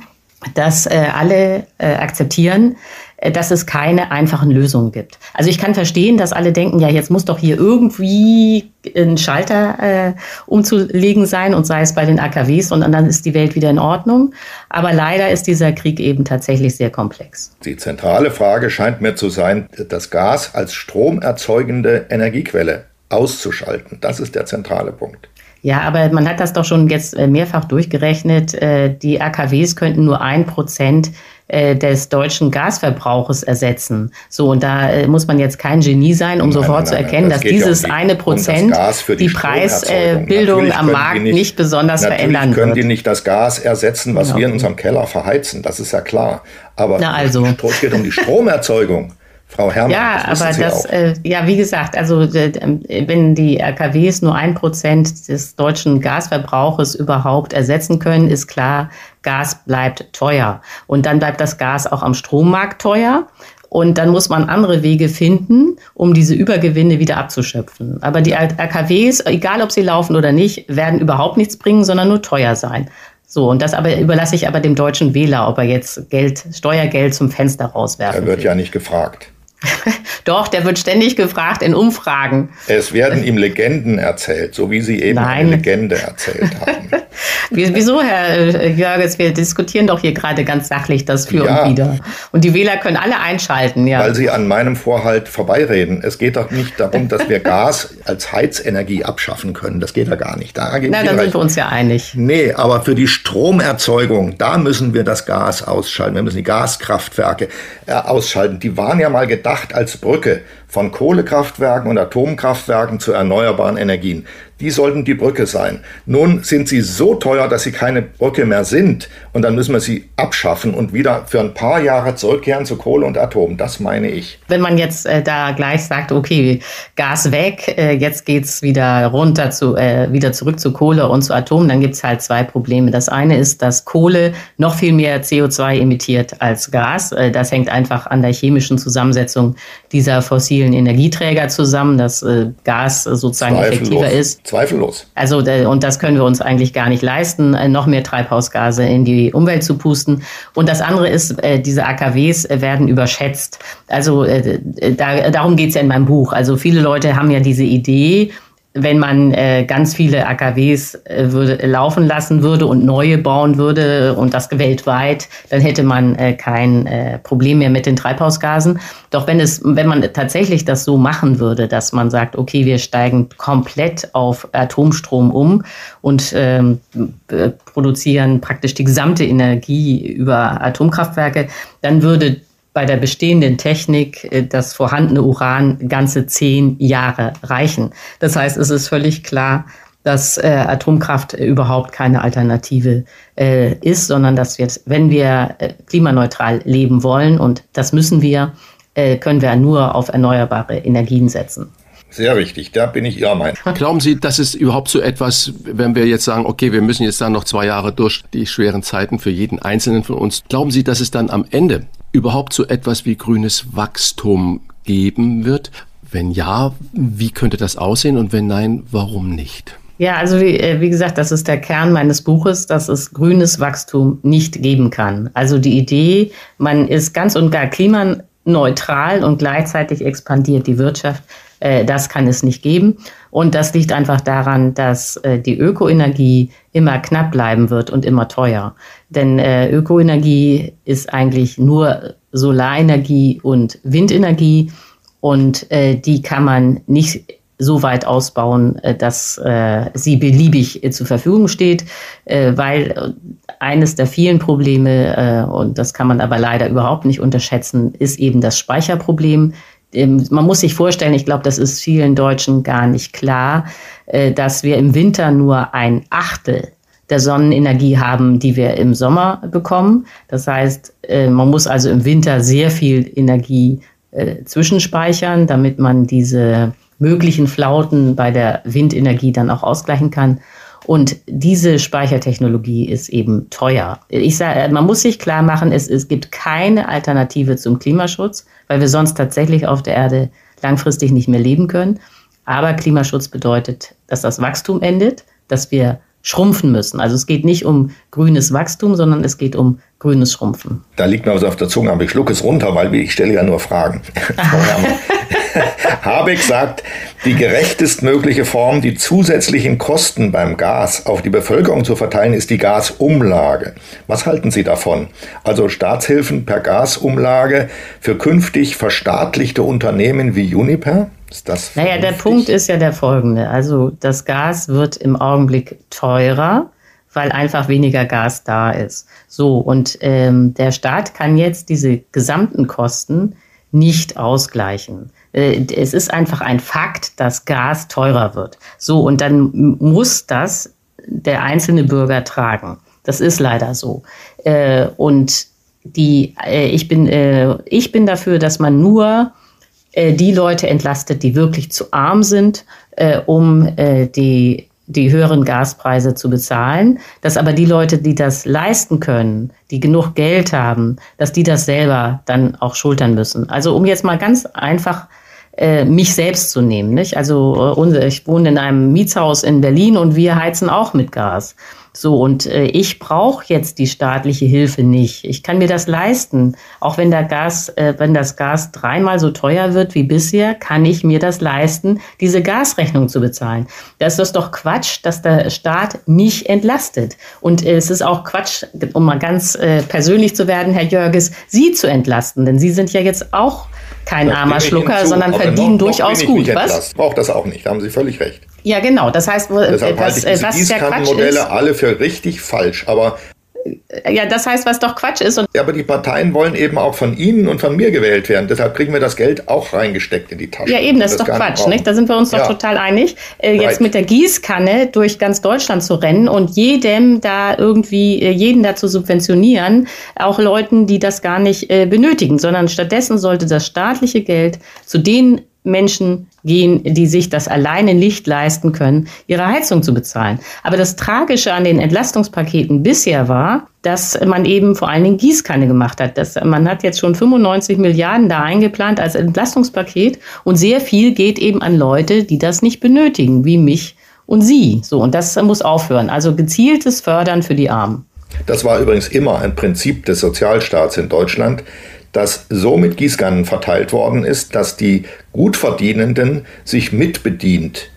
dass äh, alle äh, akzeptieren, dass es keine einfachen Lösungen gibt. Also ich kann verstehen, dass alle denken, ja, jetzt muss doch hier irgendwie ein Schalter äh, umzulegen sein und sei es bei den AKWs und dann ist die Welt wieder in Ordnung. Aber leider ist dieser Krieg eben tatsächlich sehr komplex. Die zentrale Frage scheint mir zu sein, das Gas als stromerzeugende Energiequelle auszuschalten. Das ist der zentrale Punkt. Ja, aber man hat das doch schon jetzt äh, mehrfach durchgerechnet. Äh, die AKWs könnten nur ein Prozent äh, des deutschen Gasverbrauches ersetzen. So, und da muss man jetzt kein Genie sein, um nein, sofort nein, zu erkennen, das dass dieses ja um die, eine Prozent um die, die Preisbildung am Markt nicht, nicht besonders verändern wird. können die nicht das Gas ersetzen, was genau. wir in unserem Keller verheizen. Das ist ja klar. Aber Na also. es geht um die Stromerzeugung. Frau Herrmann. Ja, das aber das, äh, ja, wie gesagt, also äh, wenn die RKWs nur ein Prozent des deutschen Gasverbrauches überhaupt ersetzen können, ist klar, Gas bleibt teuer. Und dann bleibt das Gas auch am Strommarkt teuer. Und dann muss man andere Wege finden, um diese Übergewinne wieder abzuschöpfen. Aber die RKWs, egal ob sie laufen oder nicht, werden überhaupt nichts bringen, sondern nur teuer sein. So, und das aber überlasse ich aber dem deutschen Wähler, ob er jetzt Geld, Steuergeld zum Fenster rauswerfen Er wird will. ja nicht gefragt. <laughs> Doch, der wird ständig gefragt in Umfragen. Es werden ihm Legenden erzählt, so wie Sie eben Nein. eine Legende erzählt haben. <laughs> Wieso, Herr äh, Jörges? Wir diskutieren doch hier gerade ganz sachlich das für ja. und wieder. Und die Wähler können alle einschalten, ja. Weil Sie an meinem Vorhalt vorbeireden. Es geht doch nicht darum, dass wir <laughs> Gas als Heizenergie abschaffen können. Das geht ja gar nicht. Da Na, dann sind wir uns ja einig. Nee, aber für die Stromerzeugung, da müssen wir das Gas ausschalten. Wir müssen die Gaskraftwerke äh, ausschalten. Die waren ja mal gedacht als Brücke von Kohlekraftwerken und Atomkraftwerken zu erneuerbaren Energien. Die sollten die Brücke sein. Nun sind sie so teuer, dass sie keine Brücke mehr sind. Und dann müssen wir sie abschaffen und wieder für ein paar Jahre zurückkehren zu Kohle und Atom. Das meine ich. Wenn man jetzt äh, da gleich sagt, okay, Gas weg, äh, jetzt geht's wieder runter zu, äh, wieder zurück zu Kohle und zu Atom, dann gibt's halt zwei Probleme. Das eine ist, dass Kohle noch viel mehr CO2 emittiert als Gas. Äh, das hängt einfach an der chemischen Zusammensetzung dieser fossilen Energieträger zusammen, dass äh, Gas sozusagen effektiver ist. Zweifellos. Also, und das können wir uns eigentlich gar nicht leisten, äh, noch mehr Treibhausgase in die Umwelt zu pusten. Und das andere ist, äh, diese AKWs werden überschätzt. Also, da, darum geht es ja in meinem Buch. Also, viele Leute haben ja diese Idee, wenn man äh, ganz viele AKWs äh, würde, laufen lassen würde und neue bauen würde und das weltweit, dann hätte man äh, kein äh, Problem mehr mit den Treibhausgasen. Doch wenn es, wenn man tatsächlich das so machen würde, dass man sagt, okay, wir steigen komplett auf Atomstrom um und ähm, produzieren praktisch die gesamte Energie über Atomkraftwerke, dann würde bei der bestehenden Technik äh, das vorhandene Uran ganze zehn Jahre reichen. Das heißt, es ist völlig klar, dass äh, Atomkraft überhaupt keine Alternative äh, ist, sondern dass wir, wenn wir äh, klimaneutral leben wollen, und das müssen wir, können wir nur auf erneuerbare Energien setzen. Sehr richtig, da bin ich Ihrer Meinung. <laughs> Glauben Sie, dass es überhaupt so etwas, wenn wir jetzt sagen, okay, wir müssen jetzt dann noch zwei Jahre durch die schweren Zeiten für jeden Einzelnen von uns, glauben Sie, dass es dann am Ende überhaupt so etwas wie grünes Wachstum geben wird? Wenn ja, wie könnte das aussehen und wenn nein, warum nicht? Ja, also wie, äh, wie, gesagt, das ist der Kern meines Buches, dass es grünes Wachstum nicht geben kann. Also die Idee, man ist ganz und gar klimaneutral und gleichzeitig expandiert die Wirtschaft, Äh, das kann es nicht geben. Und das liegt einfach daran, dass äh, die Ökoenergie immer knapp bleiben wird und immer teuer. Denn äh, Ökoenergie ist eigentlich nur Solarenergie und Windenergie und äh, die kann man nicht so weit ausbauen, äh, dass äh, sie beliebig äh, zur Verfügung steht, äh, weil äh, eines der vielen Probleme, äh, und das kann man aber leider überhaupt nicht unterschätzen, ist eben das Speicherproblem. Ähm, man muss sich vorstellen, ich glaube, das ist vielen Deutschen gar nicht klar, dass wir im Winter nur ein Achtel der Sonnenenergie haben, die wir im Sommer bekommen. Das heißt, äh, man muss also im Winter sehr viel Energie äh, zwischenspeichern, damit man diese möglichen Flauten bei der Windenergie dann auch ausgleichen kann. Und diese Speichertechnologie ist eben teuer. Ich sage, man muss sich klar machen, es, es gibt keine Alternative zum Klimaschutz, weil wir sonst tatsächlich auf der Erde langfristig nicht mehr leben können. Aber Klimaschutz bedeutet, dass das Wachstum endet, dass wir schrumpfen müssen. Also es geht nicht um grünes Wachstum, sondern es geht um grünes Schrumpfen. Da liegt mir was auf der Zunge, aber ich schlucke es runter, weil ich stelle ja nur Fragen. <laughs> <laughs> Habeck sagt, die gerechtestmögliche Form, die zusätzlichen Kosten beim Gas auf die Bevölkerung zu verteilen, ist die Gasumlage. Was halten Sie davon? Also Staatshilfen per Gasumlage für künftig verstaatlichte Unternehmen wie Uniper? Ist das naja, der Punkt ist ja der folgende. Also das Gas wird im Augenblick teurer, weil einfach weniger Gas da ist. So, und ähm, der Staat kann jetzt diese gesamten Kosten nicht ausgleichen. Äh, es ist einfach ein Fakt, dass Gas teurer wird. So, und dann muss das der einzelne Bürger tragen. Das ist leider so. Äh, und die, äh, ich, bin, ich bin dafür, dass man nur die Leute entlastet, die wirklich zu arm sind, um die die höheren Gaspreise zu bezahlen, dass aber die Leute, die das leisten können, die genug Geld haben, dass die das selber dann auch schultern müssen. Also um jetzt mal ganz einfach äh, mich selbst zu nehmen. Nicht? Also äh, ich wohne in einem Mietshaus in Berlin und wir heizen auch mit Gas. So, und äh, ich brauche jetzt die staatliche Hilfe nicht. Ich kann mir das leisten. Auch wenn der Gas, äh, wenn das Gas dreimal so teuer wird wie bisher, kann ich mir das leisten, diese Gasrechnung zu bezahlen. Das ist doch Quatsch, dass der Staat mich entlastet. Und äh, es ist auch Quatsch, um mal ganz äh, persönlich zu werden, Herr Jörges, Sie zu entlasten. Denn Sie sind ja jetzt auch kein armer Schlucker, sondern verdienen noch, durchaus noch gut. Was? Braucht das auch nicht, da haben Sie völlig recht. Ja, genau. Das heißt, Deshalb das, halte ich diese was der Quatsch ist, alle für richtig falsch. Aber ja, das heißt, was doch Quatsch ist. ja, aber die Parteien wollen eben auch von Ihnen und von mir gewählt werden. Deshalb kriegen wir das Geld auch reingesteckt in die Tasche. Ja, eben, das ist doch Quatsch. Nicht? Da sind wir uns ja. doch total einig. Äh, jetzt right. mit der Gießkanne durch ganz Deutschland zu rennen und jedem da irgendwie, äh, jeden da zu subventionieren, auch Leuten, die das gar nicht äh, benötigen, sondern stattdessen sollte das staatliche Geld zu den Menschen gehen, die sich das alleine nicht leisten können, ihre Heizung zu bezahlen. Aber das Tragische an den Entlastungspaketen bisher war, dass man eben vor allen Dingen Gießkanne gemacht hat. Das, man hat jetzt schon 95 Milliarden da eingeplant als Entlastungspaket und sehr viel geht eben an Leute, die das nicht benötigen, wie mich und Sie. So, und das muss aufhören. Also gezieltes Fördern für die Armen. Das war übrigens immer ein Prinzip des Sozialstaats in Deutschland, dass so mit Gießkannen verteilt worden ist, dass die Gutverdienenden sich mitbedient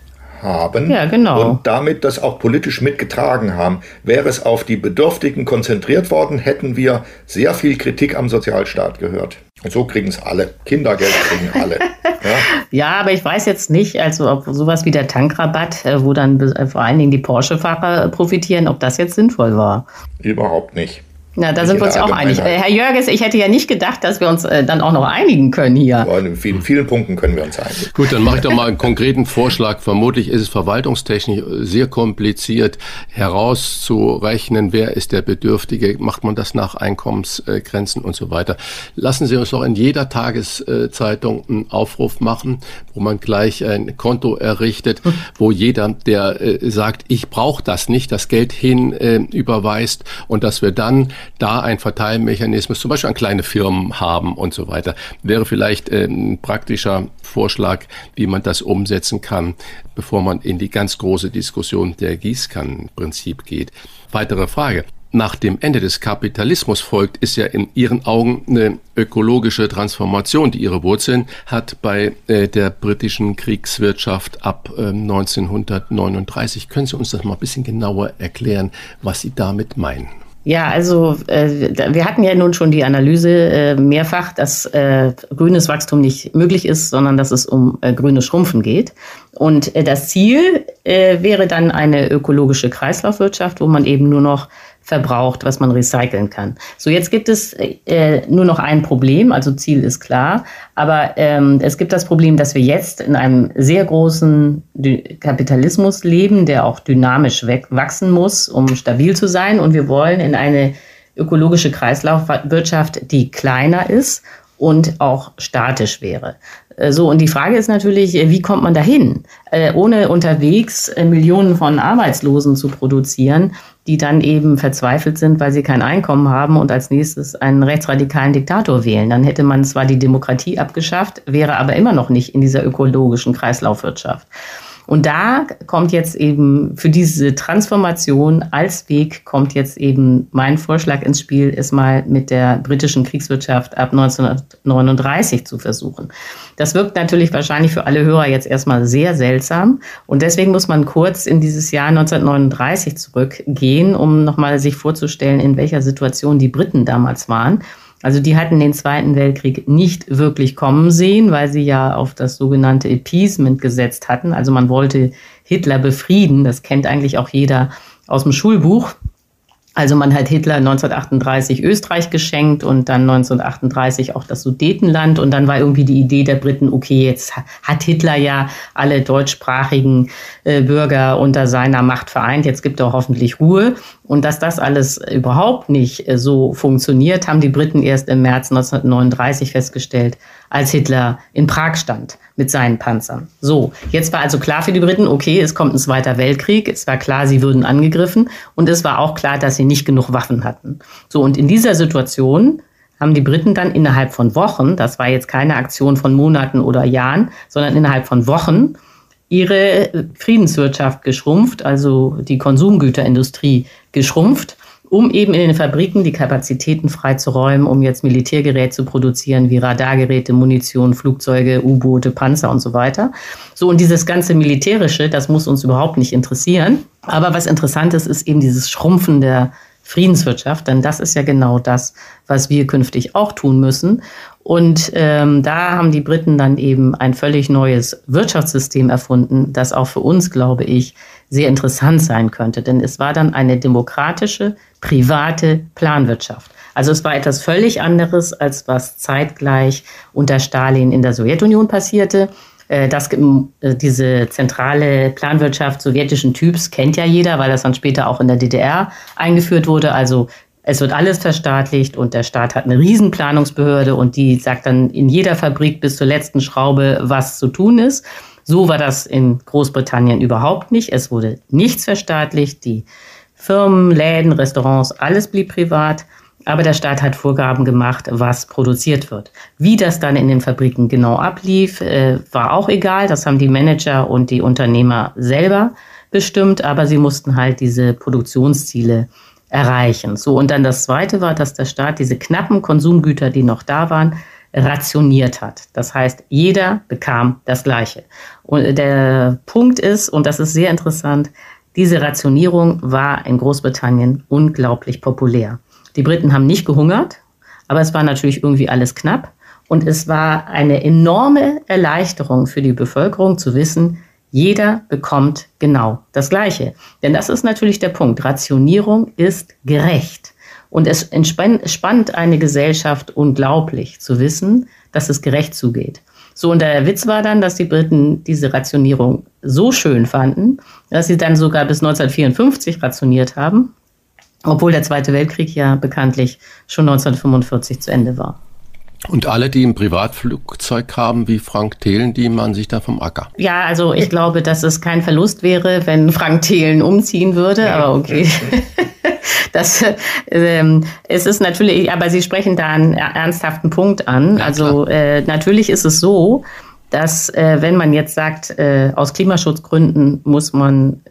haben ja, genau. und damit das auch politisch mitgetragen haben. Wäre es auf die Bedürftigen konzentriert worden, hätten wir sehr viel Kritik am Sozialstaat gehört. Und so kriegen es alle. Kindergeld kriegen alle. <laughs> Ja? ja, aber ich weiß jetzt nicht, also ob sowas wie der Tankrabatt, äh, wo dann vor allen Dingen die Porsche-Fahrer profitieren, ob das jetzt sinnvoll war. Überhaupt nicht. Na, da sind wir uns ja auch einig. Äh, Herr Jörges, ich hätte ja nicht gedacht, dass wir uns äh, dann auch noch einigen können hier. Ja, in vielen, vielen Punkten können wir uns einigen. Gut, dann mache ich doch mal einen konkreten Vorschlag. Vermutlich ist es verwaltungstechnisch sehr kompliziert herauszurechnen, wer ist der Bedürftige, macht man das nach Einkommensgrenzen und so weiter. Lassen Sie uns doch in jeder Tageszeitung einen Aufruf machen, wo man gleich ein Konto errichtet, wo jeder, der äh, sagt, ich brauche das nicht, das Geld hin überweist und dass wir dann da ein Verteilmechanismus, zum Beispiel an kleine Firmen haben und so weiter. Wäre vielleicht äh, ein praktischer Vorschlag, wie man das umsetzen kann, bevor man in die ganz große Diskussion der Gießkannenprinzip geht. Weitere Frage. nach dem Ende des Kapitalismus folgt, ist ja in Ihren Augen eine ökologische Transformation, die ihre Wurzeln hat bei äh, der britischen Kriegswirtschaft ab äh, 1939. Können Sie uns das mal ein bisschen genauer erklären, was Sie damit meinen? Ja, also äh, wir hatten ja nun schon die Analyse äh, mehrfach, dass äh, grünes Wachstum nicht möglich ist, sondern dass es um äh, grünes Schrumpfen geht. Und äh, das Ziel äh, wäre dann eine ökologische Kreislaufwirtschaft, wo man eben nur noch verbraucht, was man recyceln kann. So, jetzt gibt es äh, nur noch ein Problem, also Ziel ist klar, aber ähm, es gibt das Problem, dass wir jetzt in einem sehr großen Kapitalismus leben, der auch dynamisch wachsen muss, um stabil zu sein und wir wollen in eine ökologische Kreislaufwirtschaft, die kleiner ist und auch statisch wäre. Äh, so, und die Frage ist natürlich, äh, wie kommt man dahin, äh, ohne unterwegs Millionen von Arbeitslosen zu produzieren, die dann eben verzweifelt sind, weil sie kein Einkommen haben und als nächstes einen rechtsradikalen Diktator wählen. Dann hätte man zwar die Demokratie abgeschafft, wäre aber immer noch nicht in dieser ökologischen Kreislaufwirtschaft. Und da kommt jetzt eben für diese Transformation als Weg kommt jetzt eben mein Vorschlag ins Spiel, es mal mit der britischen Kriegswirtschaft ab 1939 zu versuchen. Das wirkt natürlich wahrscheinlich für alle Hörer jetzt erstmal sehr seltsam. Und deswegen muss man kurz in dieses Jahr 1939 zurückgehen, um nochmal sich vorzustellen, in welcher Situation die Briten damals waren. Also die hatten den Zweiten Weltkrieg nicht wirklich kommen sehen, weil sie ja auf das sogenannte Appeasement gesetzt hatten. Also man wollte Hitler befrieden. Das kennt eigentlich auch jeder aus dem Schulbuch. Also man hat Hitler 1938 Österreich geschenkt und dann 1938 auch das Sudetenland. Und dann war irgendwie die Idee der Briten, okay, jetzt hat Hitler ja alle deutschsprachigen äh, Bürger unter seiner Macht vereint, jetzt gibt er hoffentlich Ruhe. Und dass das alles überhaupt nicht äh, so funktioniert, haben die Briten erst im März 1939 festgestellt, als Hitler in Prag stand mit seinen Panzern. So, jetzt war also klar für die Briten, okay, es kommt ein Zweiter Weltkrieg, es war klar, sie würden angegriffen und es war auch klar, dass sie nicht genug Waffen hatten. So, und in dieser Situation haben die Briten dann innerhalb von Wochen, das war jetzt keine Aktion von Monaten oder Jahren, sondern innerhalb von Wochen, ihre Friedenswirtschaft geschrumpft, also die Konsumgüterindustrie geschrumpft um eben in den Fabriken die Kapazitäten freizuräumen, um jetzt Militärgerät zu produzieren, wie Radargeräte, Munition, Flugzeuge, U-Boote, Panzer und so weiter. So, und dieses ganze Militärische, das muss uns überhaupt nicht interessieren. Aber was interessant ist, ist eben dieses Schrumpfen der Friedenswirtschaft, denn das ist ja genau das, was wir künftig auch tun müssen. Und ähm, da haben die Briten dann eben ein völlig neues Wirtschaftssystem erfunden, das auch für uns, glaube ich, sehr interessant sein könnte. Denn es war dann eine demokratische, private Planwirtschaft. Also es war etwas völlig anderes, als was zeitgleich unter Stalin in der Sowjetunion passierte. Äh, das, äh, diese zentrale Planwirtschaft sowjetischen Typs kennt ja jeder, weil das dann später auch in der DDR eingeführt wurde. Also es wird alles verstaatlicht und der Staat hat eine Riesenplanungsbehörde und die sagt dann in jeder Fabrik bis zur letzten Schraube, was zu tun ist. So war das in Großbritannien überhaupt nicht. Es wurde nichts verstaatlicht. Die Firmen, Läden, Restaurants, alles blieb privat. Aber der Staat hat Vorgaben gemacht, was produziert wird. Wie das dann in den Fabriken genau ablief, äh, war auch egal. Das haben die Manager und die Unternehmer selber bestimmt. Aber sie mussten halt diese Produktionsziele erreichen. So, und dann das Zweite war, dass der Staat diese knappen Konsumgüter, die noch da waren, rationiert hat. Das heißt, jeder bekam das Gleiche. Und der Punkt ist, und das ist sehr interessant, diese Rationierung war in Großbritannien unglaublich populär. Die Briten haben nicht gehungert, aber es war natürlich irgendwie alles knapp. Und es war eine enorme Erleichterung für die Bevölkerung zu wissen, jeder bekommt genau das Gleiche. Denn das ist natürlich der Punkt. Rationierung ist gerecht. Und es entspannt eine Gesellschaft unglaublich zu wissen, dass es gerecht zugeht. So, und der Witz war dann, dass die Briten diese Rationierung so schön fanden, dass sie dann sogar bis 1954 rationiert haben, obwohl der Zweite Weltkrieg ja bekanntlich schon 1945 zu Ende war. Und alle, die ein Privatflugzeug haben, wie Frank Thelen, die machen sich da vom Acker. Ja, also ich glaube, dass es kein Verlust wäre, wenn Frank Thelen umziehen würde, aber okay. <laughs> Das, ähm, es ist natürlich, aber Sie sprechen da einen ernsthaften Punkt an. Ja, also äh, natürlich ist es so, dass äh, wenn man jetzt sagt, äh, aus Klimaschutzgründen muss man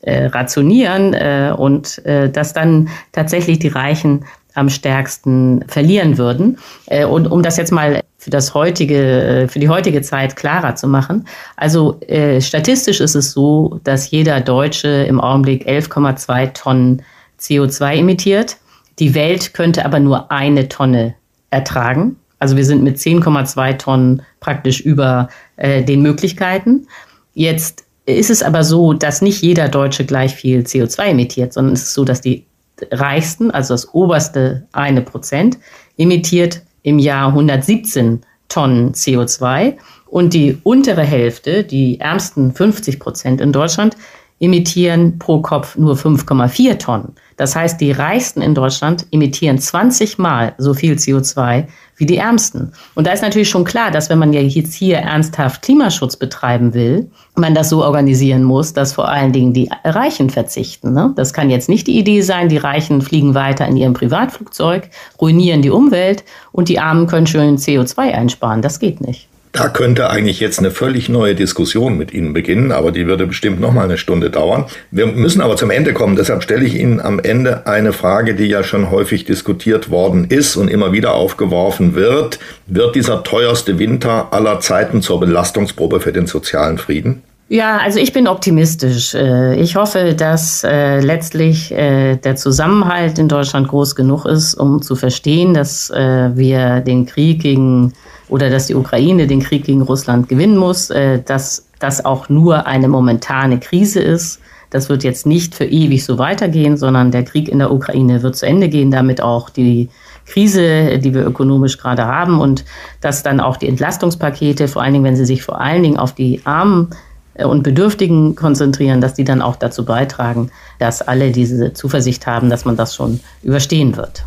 äh, rationieren äh, und äh, dass dann tatsächlich die Reichen am stärksten verlieren würden. Äh, und um das jetzt mal für das heutige, äh, für die heutige Zeit klarer zu machen. Also äh, statistisch ist es so, dass jeder Deutsche im Augenblick 11,2 Tonnen CO2 emittiert. Die Welt könnte aber nur eine Tonne ertragen. Also wir sind mit 10,2 Tonnen praktisch über äh, den Möglichkeiten. Jetzt ist es aber so, dass nicht jeder Deutsche gleich viel CO2 emittiert, sondern es ist so, dass die reichsten, also das oberste eine Prozent, emittiert im Jahr 117 Tonnen CO2 und die untere Hälfte, die ärmsten 50 Prozent in Deutschland, emittieren pro Kopf nur 5,4 Tonnen. Das heißt, die Reichsten in Deutschland emittieren 20 Mal so viel CO2 wie die Ärmsten. Und da ist natürlich schon klar, dass wenn man ja jetzt hier ernsthaft Klimaschutz betreiben will, man das so organisieren muss, dass vor allen Dingen die Reichen verzichten. Ne? Das kann jetzt nicht die Idee sein, die Reichen fliegen weiter in ihrem Privatflugzeug, ruinieren die Umwelt und die Armen können schön CO2 einsparen. Das geht nicht. Da könnte eigentlich jetzt eine völlig neue Diskussion mit Ihnen beginnen, aber die würde bestimmt noch mal eine Stunde dauern. Wir müssen aber zum Ende kommen. Deshalb stelle ich Ihnen am Ende eine Frage, die ja schon häufig diskutiert worden ist und immer wieder aufgeworfen wird. Wird dieser teuerste Winter aller Zeiten zur Belastungsprobe für den sozialen Frieden? Ja, also ich bin optimistisch. Äh, ich hoffe, dass äh, letztlich äh, der Zusammenhalt in Deutschland groß genug ist, um zu verstehen, dass wir den Krieg gegen oder dass die Ukraine den Krieg gegen Russland gewinnen muss, äh, dass das auch nur eine momentane Krise ist. Das wird jetzt nicht für ewig so weitergehen, sondern der Krieg in der Ukraine wird zu Ende gehen, damit auch die Krise, die wir ökonomisch gerade haben und dass dann auch die Entlastungspakete, vor allen Dingen, wenn sie sich vor allen Dingen auf die Armen äh, und Bedürftigen konzentrieren, dass die dann auch dazu beitragen, dass alle diese Zuversicht haben, dass man das schon überstehen wird.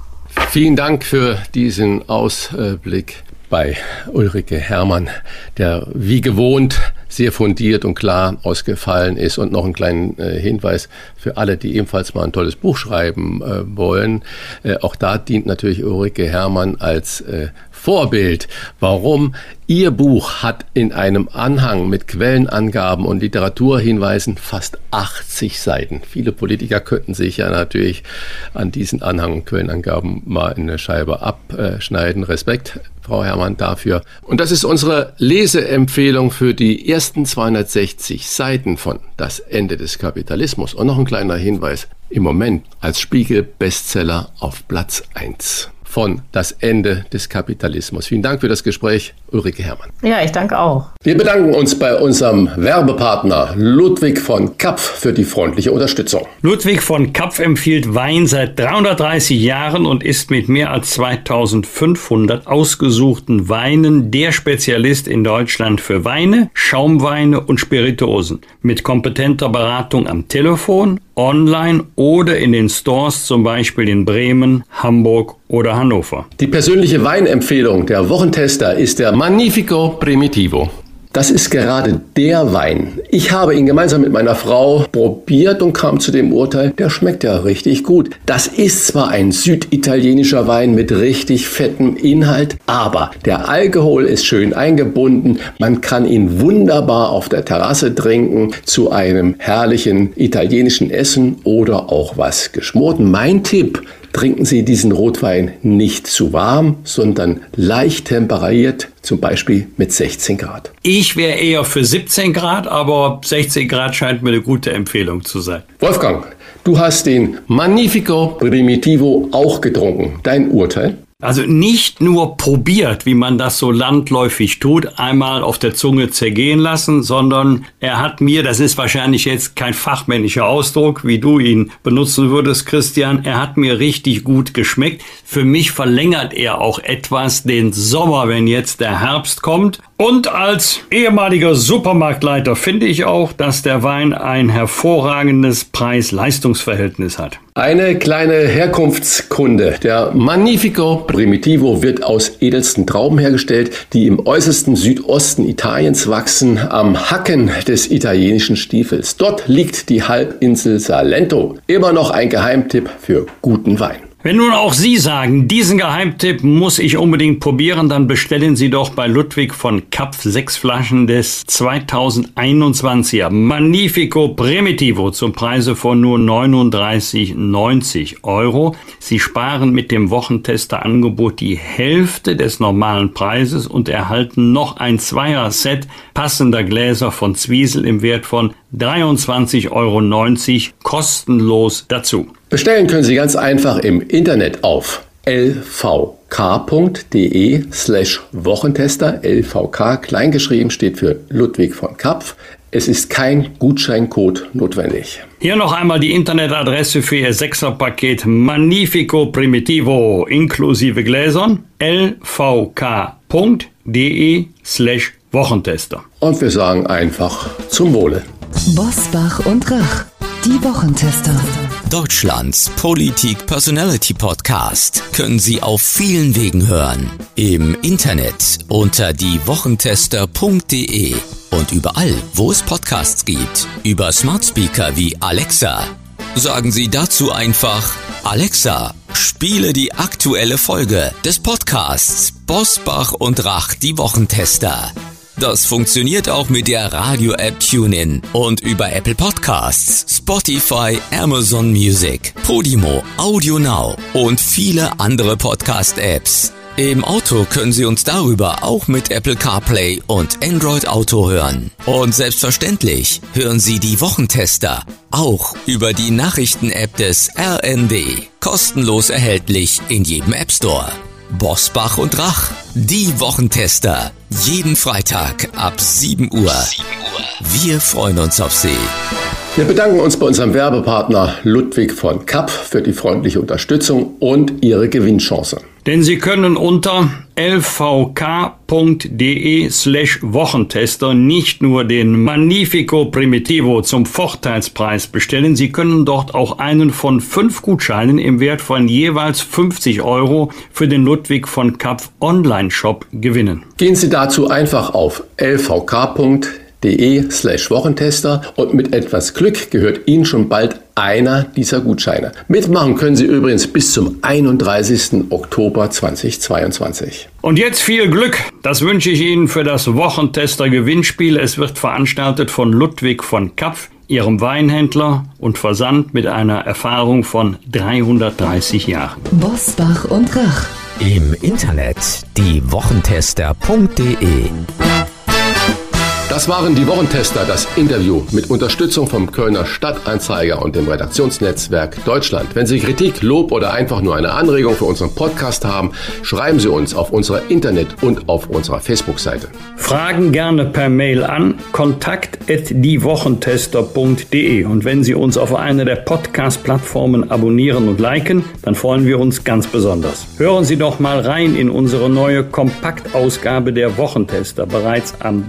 Vielen Dank für diesen Ausblick bei Ulrike Hermann, der wie gewohnt sehr fundiert und klar ausgefallen ist. Und noch einen kleinen äh, Hinweis für alle, die ebenfalls mal ein tolles Buch schreiben äh, wollen. Äh, auch da dient natürlich Ulrike Hermann als äh, Vorbild. Warum? Ihr Buch hat in einem Anhang mit Quellenangaben und Literaturhinweisen fast 80 Seiten. Viele Politiker könnten sich ja natürlich an diesen Anhang und Quellenangaben mal eine Scheibe abschneiden. Respekt, Frau Herrmann, dafür. Und das ist unsere Leseempfehlung für die ersten 260 Seiten von Das Ende des Kapitalismus. Und noch ein kleiner Hinweis. Im Moment als Spiegel-Bestseller auf Platz 1 von Das Ende des Kapitalismus. Vielen Dank für das Gespräch, Ulrike Herrmann. Ja, ich danke auch. Wir bedanken uns bei unserem Werbepartner Ludwig von Kapf für die freundliche Unterstützung. Ludwig von Kapf empfiehlt Wein seit 330 Jahren und ist mit mehr als 2500 ausgesuchten Weinen der Spezialist in Deutschland für Weine, Schaumweine und Spirituosen. Mit kompetenter Beratung am Telefon online oder in den Stores, zum Beispiel in Bremen, Hamburg oder Hannover. Die persönliche Weinempfehlung der Wochentester ist der Magnifico Primitivo. Das ist gerade der Wein. Ich habe ihn gemeinsam mit meiner Frau probiert und kam zu dem Urteil, der schmeckt ja richtig gut. Das ist zwar ein süditalienischer Wein mit richtig fettem Inhalt, aber der Alkohol ist schön eingebunden. Man kann ihn wunderbar auf der Terrasse trinken zu einem herrlichen italienischen Essen oder auch was geschmorten. Mein Tipp, Trinken Sie diesen Rotwein nicht zu warm, sondern leicht temperiert, zum Beispiel mit 16 Grad. Ich wäre eher für 17 Grad, aber 16 Grad scheint mir eine gute Empfehlung zu sein. Wolfgang, du hast den Magnifico Primitivo auch getrunken. Dein Urteil? Also nicht nur probiert, wie man das so landläufig tut, einmal auf der Zunge zergehen lassen, sondern er hat mir, das ist wahrscheinlich jetzt kein fachmännischer Ausdruck, wie du ihn benutzen würdest, Christian, er hat mir richtig gut geschmeckt. Für mich verlängert er auch etwas den Sommer, wenn jetzt der Herbst kommt. Und als ehemaliger Supermarktleiter finde ich auch, dass der Wein ein hervorragendes Preis-Leistungs-Verhältnis hat. Eine kleine Herkunftskunde. Der Magnifico Primitivo wird aus edelsten Trauben hergestellt, die im äußersten Südosten Italiens wachsen, am Hacken des italienischen Stiefels. Dort liegt die Halbinsel Salento. Immer noch ein Geheimtipp für guten Wein. Wenn nun auch Sie sagen, diesen Geheimtipp muss ich unbedingt probieren, dann bestellen Sie doch bei Ludwig von Kapf sechs Flaschen des 2021er Magnifico Primitivo zum Preise von nur 39,90 Euro. Sie sparen mit dem Wochentester-Angebot die Hälfte des normalen Preises und erhalten noch ein Zweier-Set passender Gläser von Zwiesel im Wert von 23,90 Euro kostenlos dazu. Bestellen können Sie ganz einfach im Internet auf lvk.de slash Wochentester. LVK kleingeschrieben steht für Ludwig von Kapf. Es ist kein Gutscheincode notwendig. Hier noch einmal die Internetadresse für Ihr Sechserpaket Magnifico Primitivo inklusive Gläsern lvk.de slash Wochentester. Und wir sagen einfach zum Wohle. Bosbach und Rach, die Wochentester. Deutschlands Politik-Personality-Podcast können Sie auf vielen Wegen hören. Im Internet unter diewochentester.de und überall, wo es Podcasts gibt. Über Smart Speaker wie Alexa. Sagen Sie dazu einfach Alexa, spiele die aktuelle Folge des Podcasts Bosbach und Rach, die Wochentester. Das funktioniert auch mit der Radio-App TuneIn und über Apple Podcasts, Spotify, Amazon Music, Podimo, Audio Now und viele andere Podcast-Apps. Im Auto können Sie uns darüber auch mit Apple CarPlay und Android Auto hören. Und selbstverständlich hören Sie die Wochentester auch über die Nachrichten-App des RND. Kostenlos erhältlich in jedem App Store. Bosbach und Rach, die Wochentester. Jeden Freitag ab 7 Uhr. Wir freuen uns auf Sie. Wir bedanken uns bei unserem Werbepartner Ludwig von Kapp für die freundliche Unterstützung und Ihre Gewinnchance. Denn Sie können unter lvk.de slash Wochentester nicht nur den Magnifico Primitivo zum Vorteilspreis bestellen, Sie können dort auch einen von fünf Gutscheinen im Wert von jeweils 50 Euro für den Ludwig von Kapf Online-Shop gewinnen. Gehen Sie dazu einfach auf lvk.de slash Wochentester und mit etwas Glück gehört Ihnen schon bald einer dieser Gutscheine. Mitmachen können Sie übrigens bis zum 31. Oktober 2022. Und jetzt viel Glück. Das wünsche ich Ihnen für das Wochentester Gewinnspiel. Es wird veranstaltet von Ludwig von Kapf, Ihrem Weinhändler und Versand mit einer Erfahrung von 330 Jahren. Bosbach und Rach. Im Internet diewochentester.de Das waren die Wochentester, das Interview mit Unterstützung vom Kölner Stadtanzeiger und dem Redaktionsnetzwerk Deutschland. Wenn Sie Kritik, Lob oder einfach nur eine Anregung für unseren Podcast haben, schreiben Sie uns auf unserer Internet- und auf unserer Facebook-Seite. Fragen gerne per Mail an kontakt@diewochentester.de und wenn Sie uns auf einer der Podcast-Plattformen abonnieren und liken, dann freuen wir uns ganz besonders. Hören Sie doch mal rein in unsere neue Kompaktausgabe der Wochentester bereits am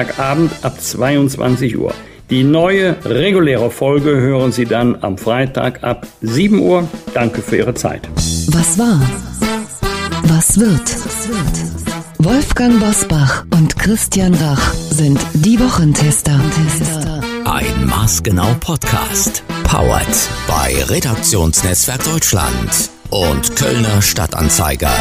Donnerstagabend ab 22 Uhr. Die neue reguläre Folge hören Sie dann am Freitag ab 7 Uhr. Danke für Ihre Zeit. Was war? Was wird? Wolfgang Bosbach und Christian Rach sind die Wochentester. Ein Maßgenau Podcast. Powered bei Redaktionsnetzwerk Deutschland und Kölner Stadtanzeiger.